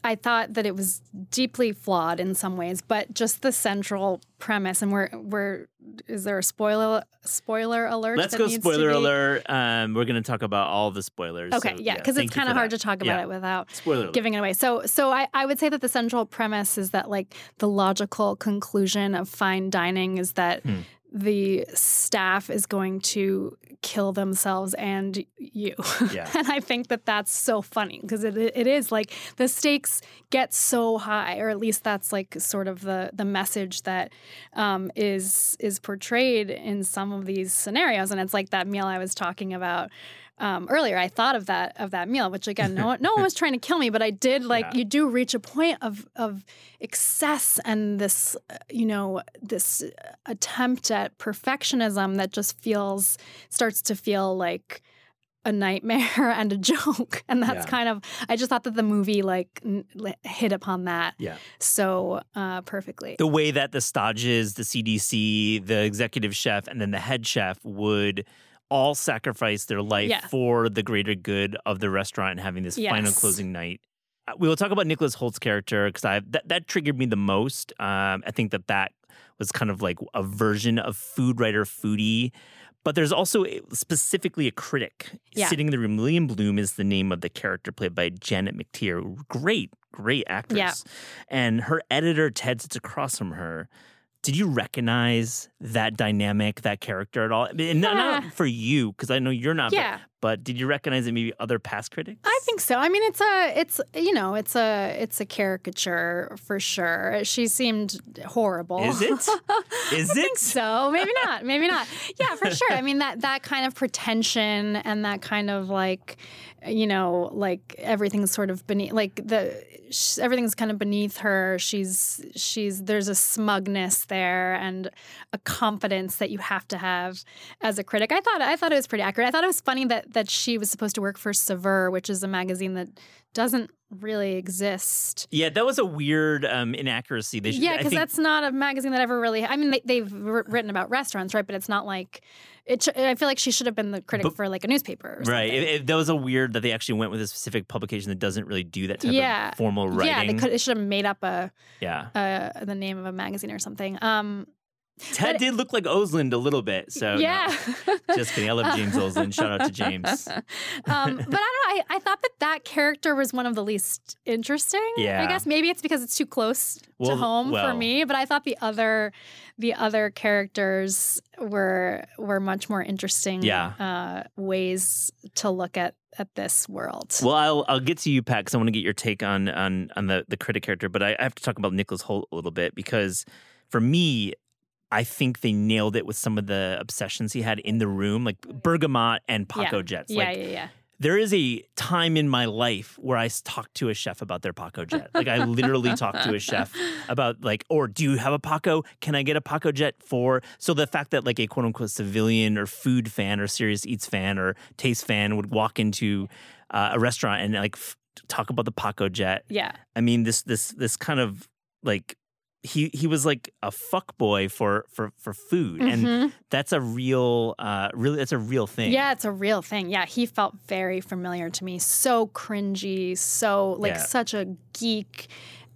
I thought that it was deeply flawed in some ways, but just the central premise and we're we're is there a spoiler spoiler alert? Let's go spoiler alert. Um, we're going to talk about all the spoilers. Okay, so, yeah, because thank it's kind of hard that. to talk about Yeah. it without Spoiler alert. giving it away. So so I, I would say that the central premise is that like the logical conclusion of fine dining is that Hmm. The staff is going to kill themselves and you. (laughs) Yeah. and I think that that's so funny because it it is like the stakes get so high, or at least that's like sort of the the message that um, is is portrayed in some of these scenarios. And it's like that meal I was talking about um, earlier. I thought of that of that meal, which again, no one, (laughs) no one was trying to kill me, but I did like Yeah. you do reach a point of of excess and this uh, you know this attempt at perfectionism that just feels starts to feel like a nightmare (laughs) and a joke, (laughs) and that's Yeah. kind of. I just thought that the movie like n- hit upon that Yeah. so uh, perfectly. The way that the stodges the CDC, the executive chef, and then the head chef would all sacrifice their life Yeah. for the greater good of the restaurant and having this final closing night. Uh, We will talk about Nicholas Hoult's character because I that, that triggered me the most. Um, I think that that was kind of like a version of food writer foodie. But there's also a- specifically a critic Yeah. sitting in the room. Lillian Bloom is the name of the character played by Janet McTeer. Great, great actress. Yeah. And her editor, Ted, sits across from her. Did you recognize that dynamic, that character at all? I mean, not, Yeah. not for you, because I know you're not. Yeah. But, did you recognize it maybe other past critics? I think so. I mean, it's a, it's you know, it's a, it's a caricature for sure. She seemed horrible. Is it? (laughs) Is I it? think so. Maybe not. Maybe not. Yeah, for sure. I mean that that kind of pretension and that kind of like, you know, like everything's sort of beneath. Like the sh- everything's kind of beneath her. She's she's there's a smugness there and a confidence that you have to have as a critic. I thought I thought it was pretty accurate. I thought it was funny that that she was supposed to work for Saveur, which is a magazine that doesn't really exist. Yeah, that was a weird um, inaccuracy. They should, Yeah, because think- that's not a magazine that ever really. I mean, they, they've written about restaurants, right? But it's not like it. sh- I feel like she should have been the critic But- for like a newspaper, or Right. something. It, it- that was a weird that they actually went with a specific publication that doesn't really do that type Yeah. of formal writing. yeah, they could. It should have made up a, Yeah. a the name of a magazine or something. Um, Ted but- did look like Oseland a little bit. So no. yeah. (laughs) Just kidding. I love James Oseland. Shout out to James. (laughs) um, but I don't know. I, I thought that that character was one of the least interesting. Yeah. I guess maybe it's because it's too close Well, to home well. for me. But I thought the other, the other characters were were much more interesting. Yeah. Uh, ways to look at at this world. Well, I'll I'll get to you, Pat, because I want to get your take on on on the the critic character. But I, I have to talk about Nicholas Hoult a little bit because for me, I think they nailed it with some of the obsessions he had in the room, like Bergamot and Paco Yeah. Jets. yeah, like yeah, yeah. there is a time in my life where I talk to a chef about their Pacojet. (laughs) Like I literally talk to a chef about like, or do you have a Paco? Can I get a Pacojet for? So the fact that like a quote unquote civilian or food fan or Serious Eats fan or Taste fan would walk into uh, a restaurant and like f- talk about the Pacojet. Yeah. I mean this this this kind of like he he was like a fuck boy for for for food and Mhm. that's a real uh really that's a real thing. Yeah, it's a real thing. Yeah, he felt very familiar to me. So cringy, so like Yeah. such a geek.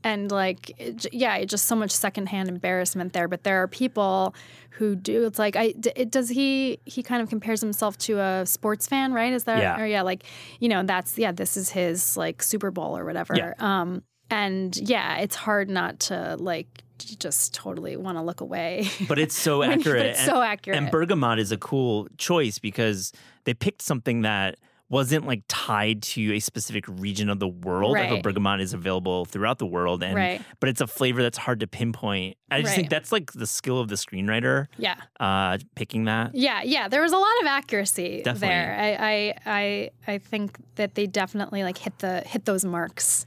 And like, it yeah, just so much secondhand embarrassment there. But there are people who do. It's like, I it, does he? He kind of compares himself to a sports fan, right? Is that? Yeah. Or yeah, like, you know, that's yeah. This is his like Super Bowl or whatever. Yeah. Um, and yeah, it's hard not to like just totally want to look away. (laughs) But it's so accurate. it's and- so accurate. And Bergamot is a cool choice because they picked something that wasn't like tied to a specific region of the world. Like Right. bergamot is available throughout the world, and Right. but it's a flavor that's hard to pinpoint. I just think that's like the skill of the screenwriter, yeah. uh, picking that. Yeah, yeah, there was a lot of accuracy Definitely. there. I, I, I, I think that they definitely like hit the hit those marks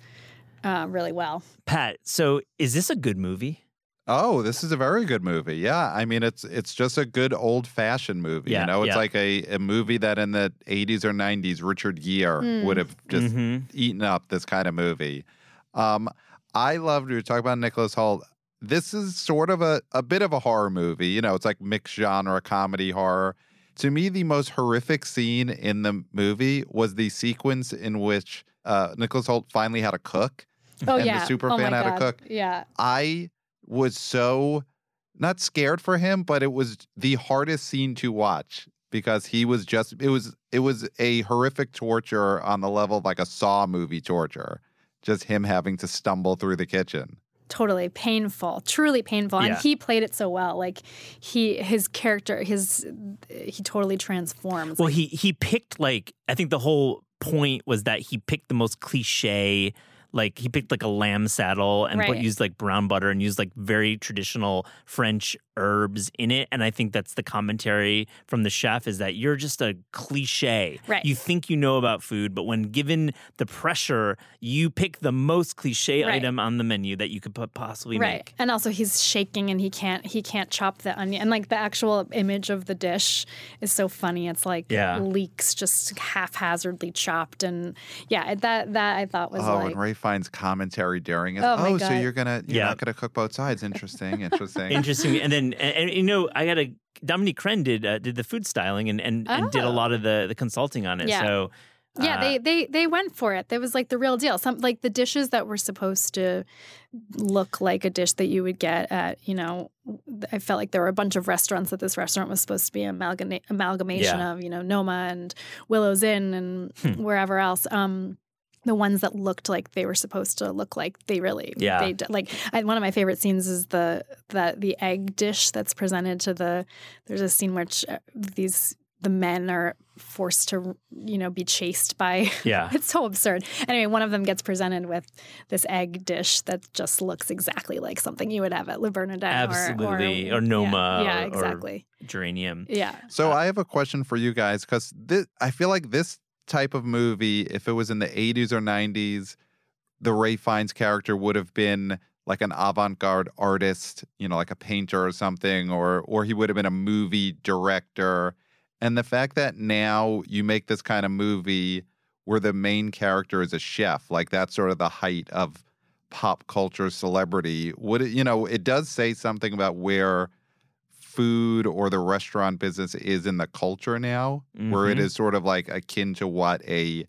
uh, really well. Pat, so is this a good movie? Oh, this is a very good movie. Yeah, I mean it's it's just a good old fashioned movie. Yeah, you know, it's yeah. like a, a movie that in the '80s or '90s Richard Gere Mm. would have just hmm eaten up this kind of movie. Um, I loved we were talking about Nicholas Hoult. This is sort of a, a bit of a horror movie. You know, it's like mixed genre comedy horror. To me, the most horrific scene in the movie was the sequence in which uh, Nicholas Hoult finally had a cook. Oh And the yeah, super oh fan my had a God. cook. Yeah, I was so not scared for him, but it was the hardest scene to watch because he was just it was it was a horrific torture on the level of like a Saw movie torture. Just him having to stumble through the kitchen. totally painful, truly painful, Yeah. and he played it so well. Like he, his character, his he totally transforms. Well, Like, he he picked like I think the whole point was that he picked the most cliche like he picked like a lamb saddle and put, used like brown butter and used like very traditional French herbs in it. And I think that's the commentary from the chef is that you're just a cliche. Right. You think you know about food, but when given the pressure, you pick the most cliche Right. item on the menu that you could po- possibly right make. and also he's shaking and he can't he can't chop the onion and like the actual image of the dish is so funny it's like Yeah. leeks just haphazardly chopped and yeah that that i thought was Oh, like and Ralph Fiennes' commentary during it. Oh, my so you're gonna you're Yeah. not gonna cook both sides. Interesting, interesting. Interesting. and then, and, and, you know, I got a Dominique Crenn did uh, did the food styling and and, and did a Oh. lot of the the consulting on it. Yeah. So yeah uh, they they they went for it that was like the real deal some like the dishes that were supposed to look like a dish that you would get at you know i felt like there were a bunch of restaurants that this restaurant was supposed to be an amalgama- amalgamation Yeah. of you know noma and willow's inn and Hmm. wherever else um the ones that looked like they were supposed to look like they really Yeah. they like I, one of my favorite scenes is the that the egg dish that's presented to the there's a scene which uh, these the men are forced to you know be chased by (laughs) Yeah. it's so absurd anyway one of them gets presented with this egg dish that just looks exactly like something you would have at Le Bernardin Absolutely. or, Or Noma yeah, yeah or- or- exactly geranium. yeah So I have a question for you guys because this, I feel like this type of movie, if it was in the 80s or 90s, the Ralph Fiennes character would have been like an avant-garde artist, you know, like a painter or something, or or he would have been a movie director. And the fact that now you make this kind of movie where the main character is a chef, like that's sort of the height of pop culture celebrity. Would it, you know, it does say something about where food or the restaurant business is in the culture now, where it Mhm. is sort of like akin to what a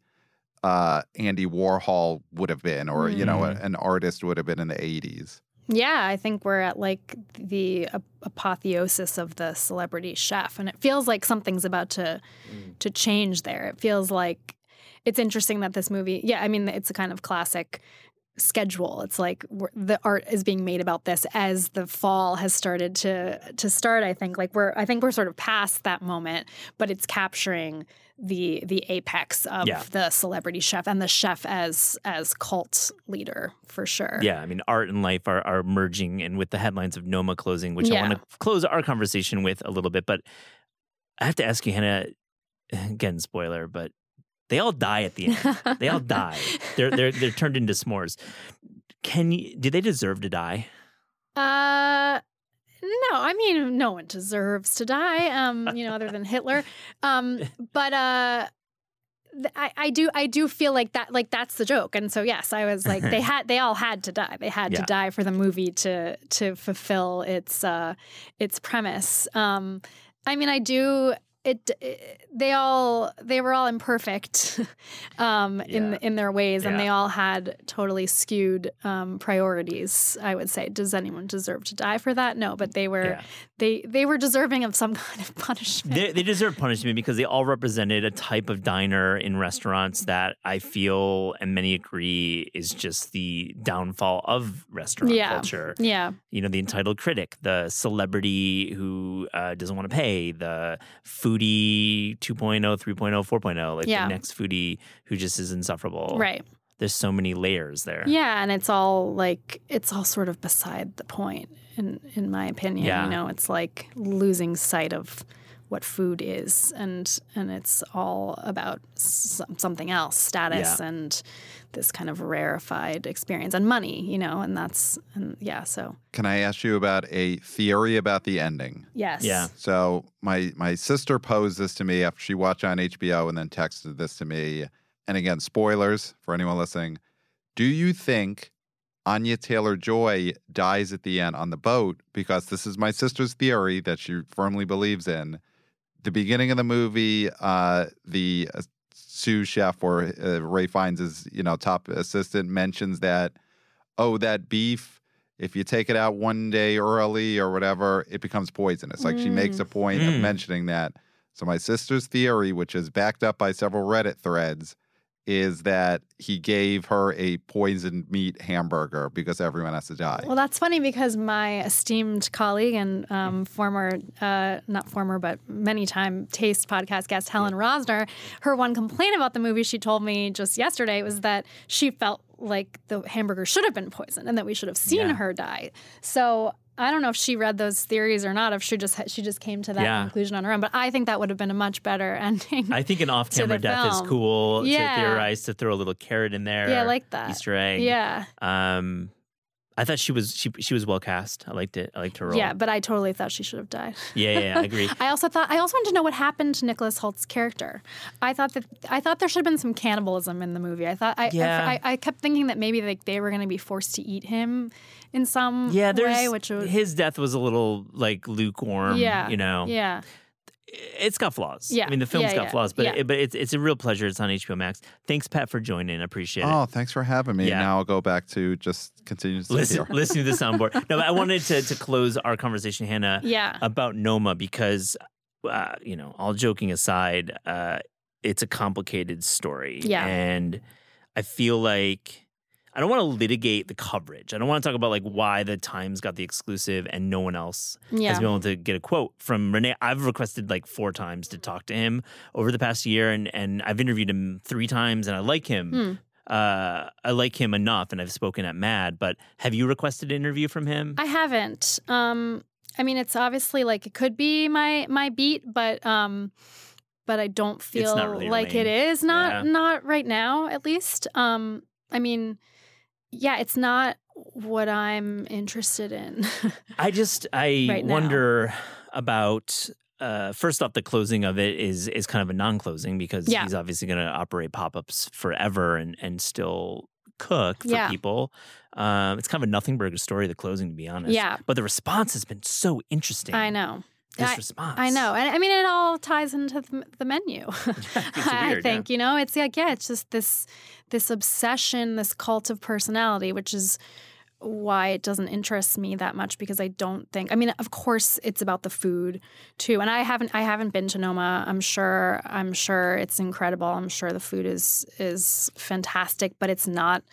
uh, Andy Warhol would have been, or you know, a- Mhm. an artist would have been in the '80s. Yeah, I think we're at like the ap- apotheosis of the celebrity chef, and it feels like something's about to to change there. It feels like it's interesting that this movie. Yeah, I mean, it's a kind of classic schedule. It's like the art is being made about this as the fall has started to to start. I think like we're I think we're sort of past that moment, but it's capturing the the apex of Yeah. the celebrity chef and the chef as as cult leader for sure. Yeah, I mean, art and life are, are merging, and with the headlines of Noma closing, which I want to close our conversation with a little bit. But I have to ask you, Hannah, (sighs) again, spoiler, but they all die at the end. they all die. (laughs) They're they're they're turned into s'mores. Can you? Do they deserve to die? Uh no, I mean no one deserves to die, um, you know, other than Hitler. Um, but uh I, I do I do feel like that like that's the joke. And so yes, I was like they (laughs) had they all had to die. They had Yeah. to die for the movie to to fulfill its uh its premise. Um I mean I do it, it they all they were all imperfect (laughs) um in Yeah. in their ways and they all had totally skewed um priorities i would say does anyone deserve to die for that no but they were Yeah. they they were deserving of some (laughs) kind of punishment They, they deserve punishment because they all represented a type of diner in restaurants that I feel and many agree is just the downfall of restaurant Yeah. culture. yeah you know, the entitled critic, the celebrity who uh, doesn't want to pay, the foodie 2.0, 3.0, 4.0, like Yeah. the next foodie who just is insufferable. right There's so many layers there. yeah and it's all like it's all sort of beside the point in in my opinion Yeah. you know it's like losing sight of what food is and and it's all about some, something else status Yeah. and this kind of rarefied experience and money you know and that's and yeah so Can I ask you about a theory about the ending? yes Yeah. So my my sister posed this to me after she watched on HBO and then texted this to me. And again, spoilers for anyone listening. Do you think Anya Taylor Joy dies at the end on the boat? Because this is my sister's theory that she firmly believes in. The beginning of the movie, uh, the uh, sous chef or uh, Ralph Fiennes' you know top assistant mentions that, oh, that beef if you take it out one day early or whatever, it becomes poisonous. Like she makes a point of Mm. mentioning that. So my sister's theory, which is backed up by several Reddit threads, is that he gave her a poisoned meat hamburger because everyone has to die. Well, that's funny because my esteemed colleague and um, former, uh, not former, but many time Taste podcast guest, Helen Rosner, her one complaint about the movie she told me just yesterday was that she felt like the hamburger should have been poisoned and that we should have seen Yeah. her die. So I don't know if she read those theories or not. If she just she just came to that Yeah. conclusion on her own, but I think that would have been a much better (laughs) ending. I think an off-camera death is cool Yeah. to theorize to throw a little carrot in there. yeah, I like that. Easter egg. Yeah, Um, I thought she was she she was well cast. I liked it. I liked her role. yeah, but I totally thought she should have died. yeah, yeah, yeah, I (laughs) agree. I also thought I also wanted to know what happened to Nicholas Hoult's character. I thought that I thought there should have been some cannibalism in the movie. I thought I Yeah. I, I, kept thinking that maybe like they were going to be forced to eat him in some Yeah, there's way, which was his death was a little like lukewarm. yeah, you know. yeah, it's got flaws. Yeah, I mean the film's yeah, got yeah, flaws, but yeah. it, but it's it's a real pleasure. It's on HBO Max. Thanks, Pat, for joining. I appreciate it. Oh, thanks for having me. Yeah. Now I'll go back to just continue to Listen, here. listen to the (laughs) soundboard. No, but I wanted to to close our conversation, Hannah, yeah. about Noma because, uh, you know, all joking aside, uh, it's a complicated story. Yeah. and I feel like I don't want to litigate the coverage. I don't want to talk about like why the Times got the exclusive and no one else Yeah. has been able to get a quote from René. I've requested like four times to talk to him over the past year, and and I've interviewed him three times, and I like him. Hmm. Uh, I like him enough, and I've spoken at Mad. But have you requested an interview from him? I haven't. Um, I mean, it's obviously like it could be my my beat, but um, but I don't feel really like it is. Not Yeah. not right now, at least. Um, I mean, yeah, it's not what I'm interested in. (laughs) I just I Right wonder about uh, first off the closing of it is is kind of a non-closing because Yeah. he's obviously going to operate pop-ups forever and and still cook for Yeah. people. Um, it's kind of a nothing burger story. The closing, to be honest. Yeah. But the response has been so interesting. I know. This I- response. I know, and I mean, it all ties into the, the menu. (laughs) It's (laughs) I weird, think you know, it's like yeah, it's just this this obsession, this cult of personality, which is why it doesn't interest me that much because I don't think. I mean, of course, it's about the food too, and I haven't I haven't been to Noma. I'm sure I'm sure it's incredible. I'm sure the food is is fantastic, but it's not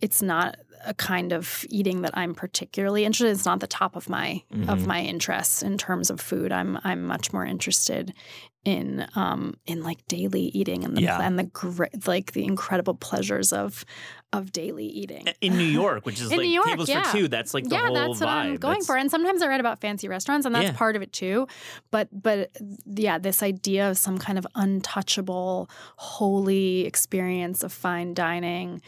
it's not a kind of eating that I'm particularly interested. in. It's not the top of my of Mhm. my interests in terms of food. I'm I'm much more interested in um in like daily eating and the Yeah. and the great like the incredible pleasures of of daily eating. In New York, which (laughs) is In like New York, tables yeah. for two, that's like the yeah, whole that's what I'm going That's- for. And sometimes I read about fancy restaurants, and that's Yeah. part of it too. But but yeah, this idea of some kind of untouchable, holy experience of fine dining.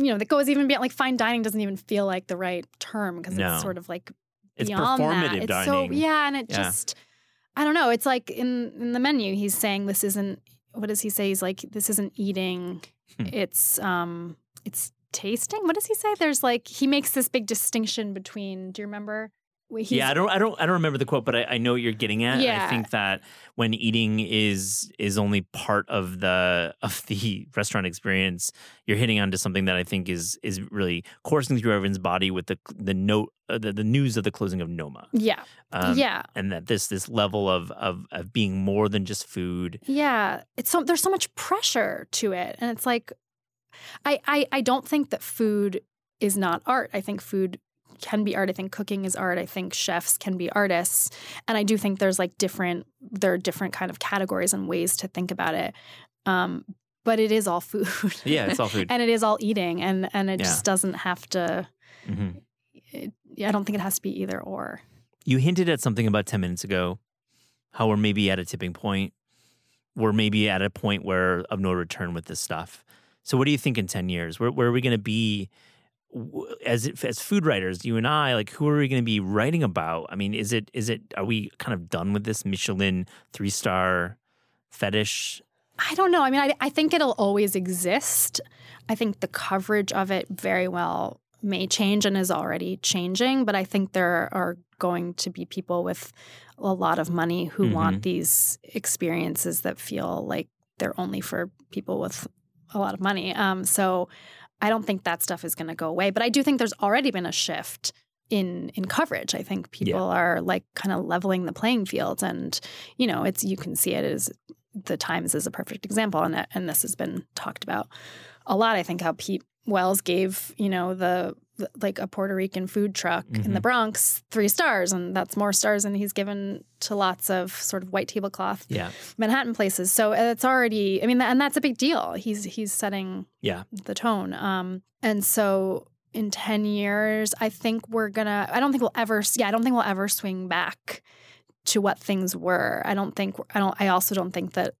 You know, that goes even beyond like fine dining doesn't even feel like the right term because No. it's sort of like It's beyond performative that. It's dining. so yeah, and it Yeah. just I don't know. It's like in in the menu, he's saying this isn't. What does he say? He's like this isn't eating. Hmm. It's um, it's tasting. What does he say? There's like he makes this big distinction between. Do you remember? He's- yeah, I don't, I don't, I don't remember the quote, but I, I know what you're getting at. I think that when eating is is only part of the of the (laughs) restaurant experience, you're hitting onto something that I think is is really coursing through everyone's body with the the note, uh, the, the news of the closing of Noma. Yeah, Um, yeah, and that this this level of of of being more than just food. yeah. It's so there's so much pressure to it, and it's like, I I I don't think that food is not art. I think food can be art. I think cooking is art. I think chefs can be artists. And I do think there's like different there are different kind of categories and ways to think about it. Um, but it is all food. Yeah, it's all food. (laughs) and it is all eating and and it Yeah. just doesn't have to Mhm. it, I don't think it has to be either or. You hinted at something about 10 minutes ago, how we're maybe at a tipping point. We're maybe at a point where of no return with this stuff. So, what do you think in 10 years? Where, where are we going to be as as food writers, you and I? Like, who are we going to be writing about? I mean, is it is it are we kind of done with this Michelin three star fetish? I don't know. I mean, I, I think it'll always exist. I think the coverage of it very well may change and is already changing, but I think there are going to be people with a lot of money who Mhm. want these experiences that feel like they're only for people with a lot of money. Um, so I don't think that stuff is going to go away, but I do think there's already been a shift in in coverage. I think people are like kind of leveling the playing field, and you know, it's you can see it as the Times is a perfect example, and that, and this has been talked about a lot. I think how Pete Wells gave you know the like a Puerto Rican food truck in Mm-hmm. the Bronx, three stars, and that's more stars than he's given to lots of sort of white tablecloth Yeah. Manhattan places. So it's already, I mean, and that's a big deal. He's he's setting Yeah. the tone. Um, and so in 10 years, I think we're gonna, I don't think we'll ever, yeah, I don't think we'll ever swing back to what things were. I don't think, I don't, I also don't think that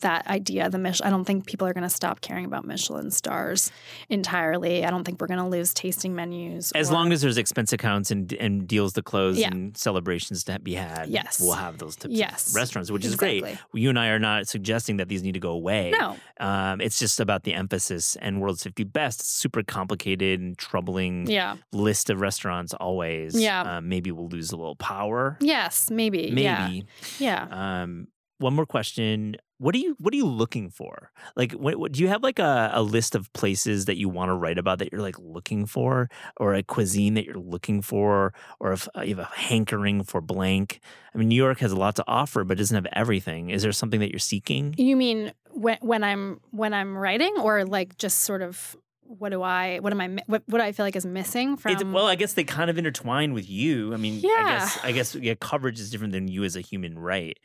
that idea, the Mich- I don't think people are going to stop caring about Michelin stars entirely. I don't think we're going to lose tasting menus. As or- long as there's expense accounts and and deals to close Yeah. and celebrations to be had, Yes. we'll have those types Yes. of restaurants, which is great. You and I are not suggesting that these need to go away. No, Um, it's just about the emphasis. And World's 50 Best, super complicated and troubling yeah, list of restaurants always. Yeah. Um, maybe we'll lose a little power. yes, maybe, yeah, Maybe. yeah. Um, one more question. What are you What are you looking for? Like, what, what do you have like a, a list of places that you want to write about that you're like looking for, or a cuisine that you're looking for, or if uh, you have a hankering for blank? I mean, New York has a lot to offer, but doesn't have everything. Is there something that you're seeking? You mean when when I'm when I'm writing, or like just sort of what do I what am I what what do I feel like is missing from? It's, well, I guess they kind of intertwine with you. I mean, I Yeah. guess I guess yeah, coverage is different than you as a human, right?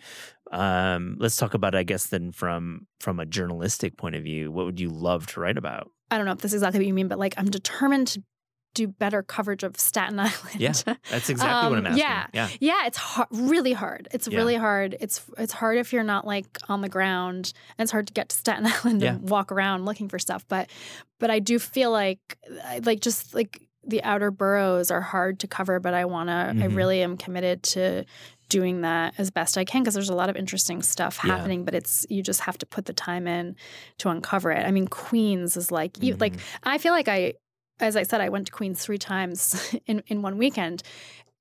Um, let's talk about, I guess, then from from a journalistic point of view, what would you love to write about? I don't know if this is exactly what you mean, but like I'm determined to do better coverage of Staten (laughs) Island. Yeah, That's exactly what I'm Um, asking. yeah. yeah. Yeah, it's really hard. It's Yeah. really hard. It's it's hard if you're not like on the ground, and it's hard to get to Staten (laughs) Island Yeah. and walk around looking for stuff. But but I do feel like like just like the outer boroughs are hard to cover. But I wanna, I Mhm. really am committed to doing that as best I can because there's a lot of interesting stuff Yeah. happening. But it's you just have to put the time in to uncover it. I mean, Queens is like you like. I feel like I, as I said, I went to Queens three times (laughs) in, in one weekend.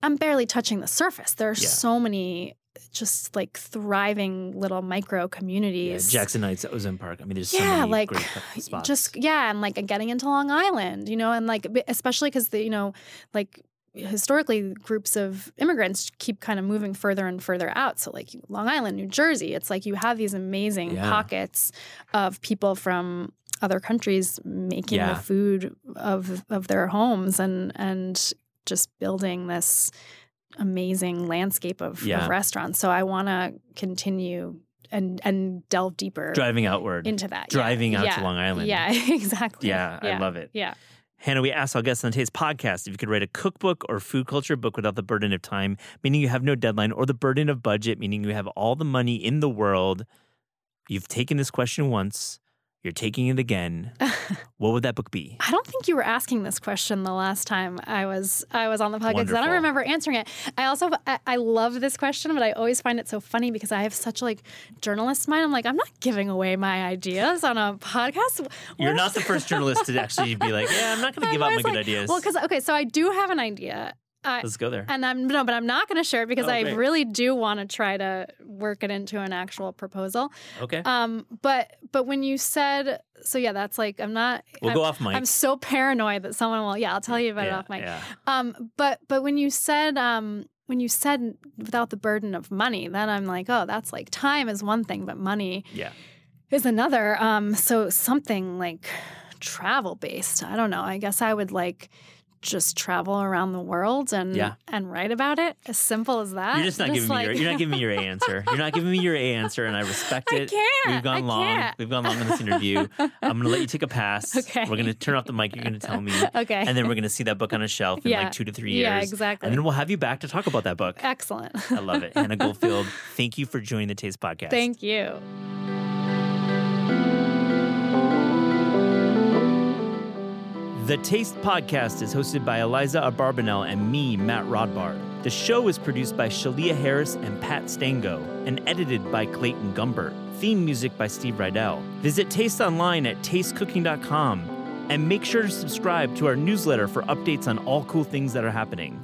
I'm barely touching the surface. There are Yeah. so many just like thriving little micro Yeah, communities. Jackson Heights, Ozone Park. I mean, there's so yeah, many like great (sighs) spots. just yeah, and like getting into Long Island, you know, and like especially because the you know like historically groups of immigrants keep kind of moving further and further out. So like Long Island, New Jersey, it's like you have these amazing Yeah. pockets of people from other countries making Yeah. the food of of their homes and and just building this amazing landscape of, Yeah. of restaurants. So I want to continue and and delve deeper driving outward. into that. Yeah. Driving out to Long Island. Yeah, (laughs) exactly. Yeah, I love it. Yeah. Hannah, we asked our guests on today's podcast if you could write a cookbook or food culture book without the burden of time, meaning you have no deadline, or the burden of budget, meaning you have all the money in the world. You've taken this question once, you're taking it again. (laughs) what would that book be? I don't think you were asking this question the last time I was I was on the podcast. 'cause I don't remember answering it. I also I, I love this question, but I always find it so funny because I have such like journalist mind. I'm like I'm not giving away my ideas on a podcast. You're What? not the first journalist to actually be like, yeah, I'm not going (laughs) to give out my always good ideas. Well, because okay, so I do have an idea. I, Let's go there. and I'm no, but I'm not going to share it because Oh, I great. really do want to try to work it into an actual proposal. Okay. Um, but but when you said so, yeah, that's like I'm not. we'll I'm, go off mic. I'm so paranoid that someone will. Yeah, I'll tell you about it off mic. Yeah. Um, but but when you said um when you said without the burden of money, then I'm like, oh, that's like time is one thing, but money Yeah. is another. Um, so something like travel based. I don't know. I guess I would like just travel around the world and Yeah. and write about it. As simple as that. You're just not giving me your you're not giving me your A (laughs) answer. You're not giving me your A answer, and I respect I it. can't. We've gone I long. can't. We've gone long in this interview. I'm gonna let you take a pass. Okay. We're gonna turn off the mic. You're gonna tell me, Okay. and then we're gonna see that book on a shelf in Yeah. like two to three years. Yeah, exactly. And then we'll have you back to talk about that book. Excellent. I love it, Hannah Goldfield. (laughs) Thank you for joining the Taste Podcast. Thank you. The Taste Podcast is hosted by Eliza Abarbanel and me, Matt Rodbard. The show is produced by Shalia Harris and Pat Stango and edited by Clayton Gumbert. Theme music by Steve Rydell. Visit Taste online at tastecooking.com and make sure to subscribe to our newsletter for updates on all cool things that are happening.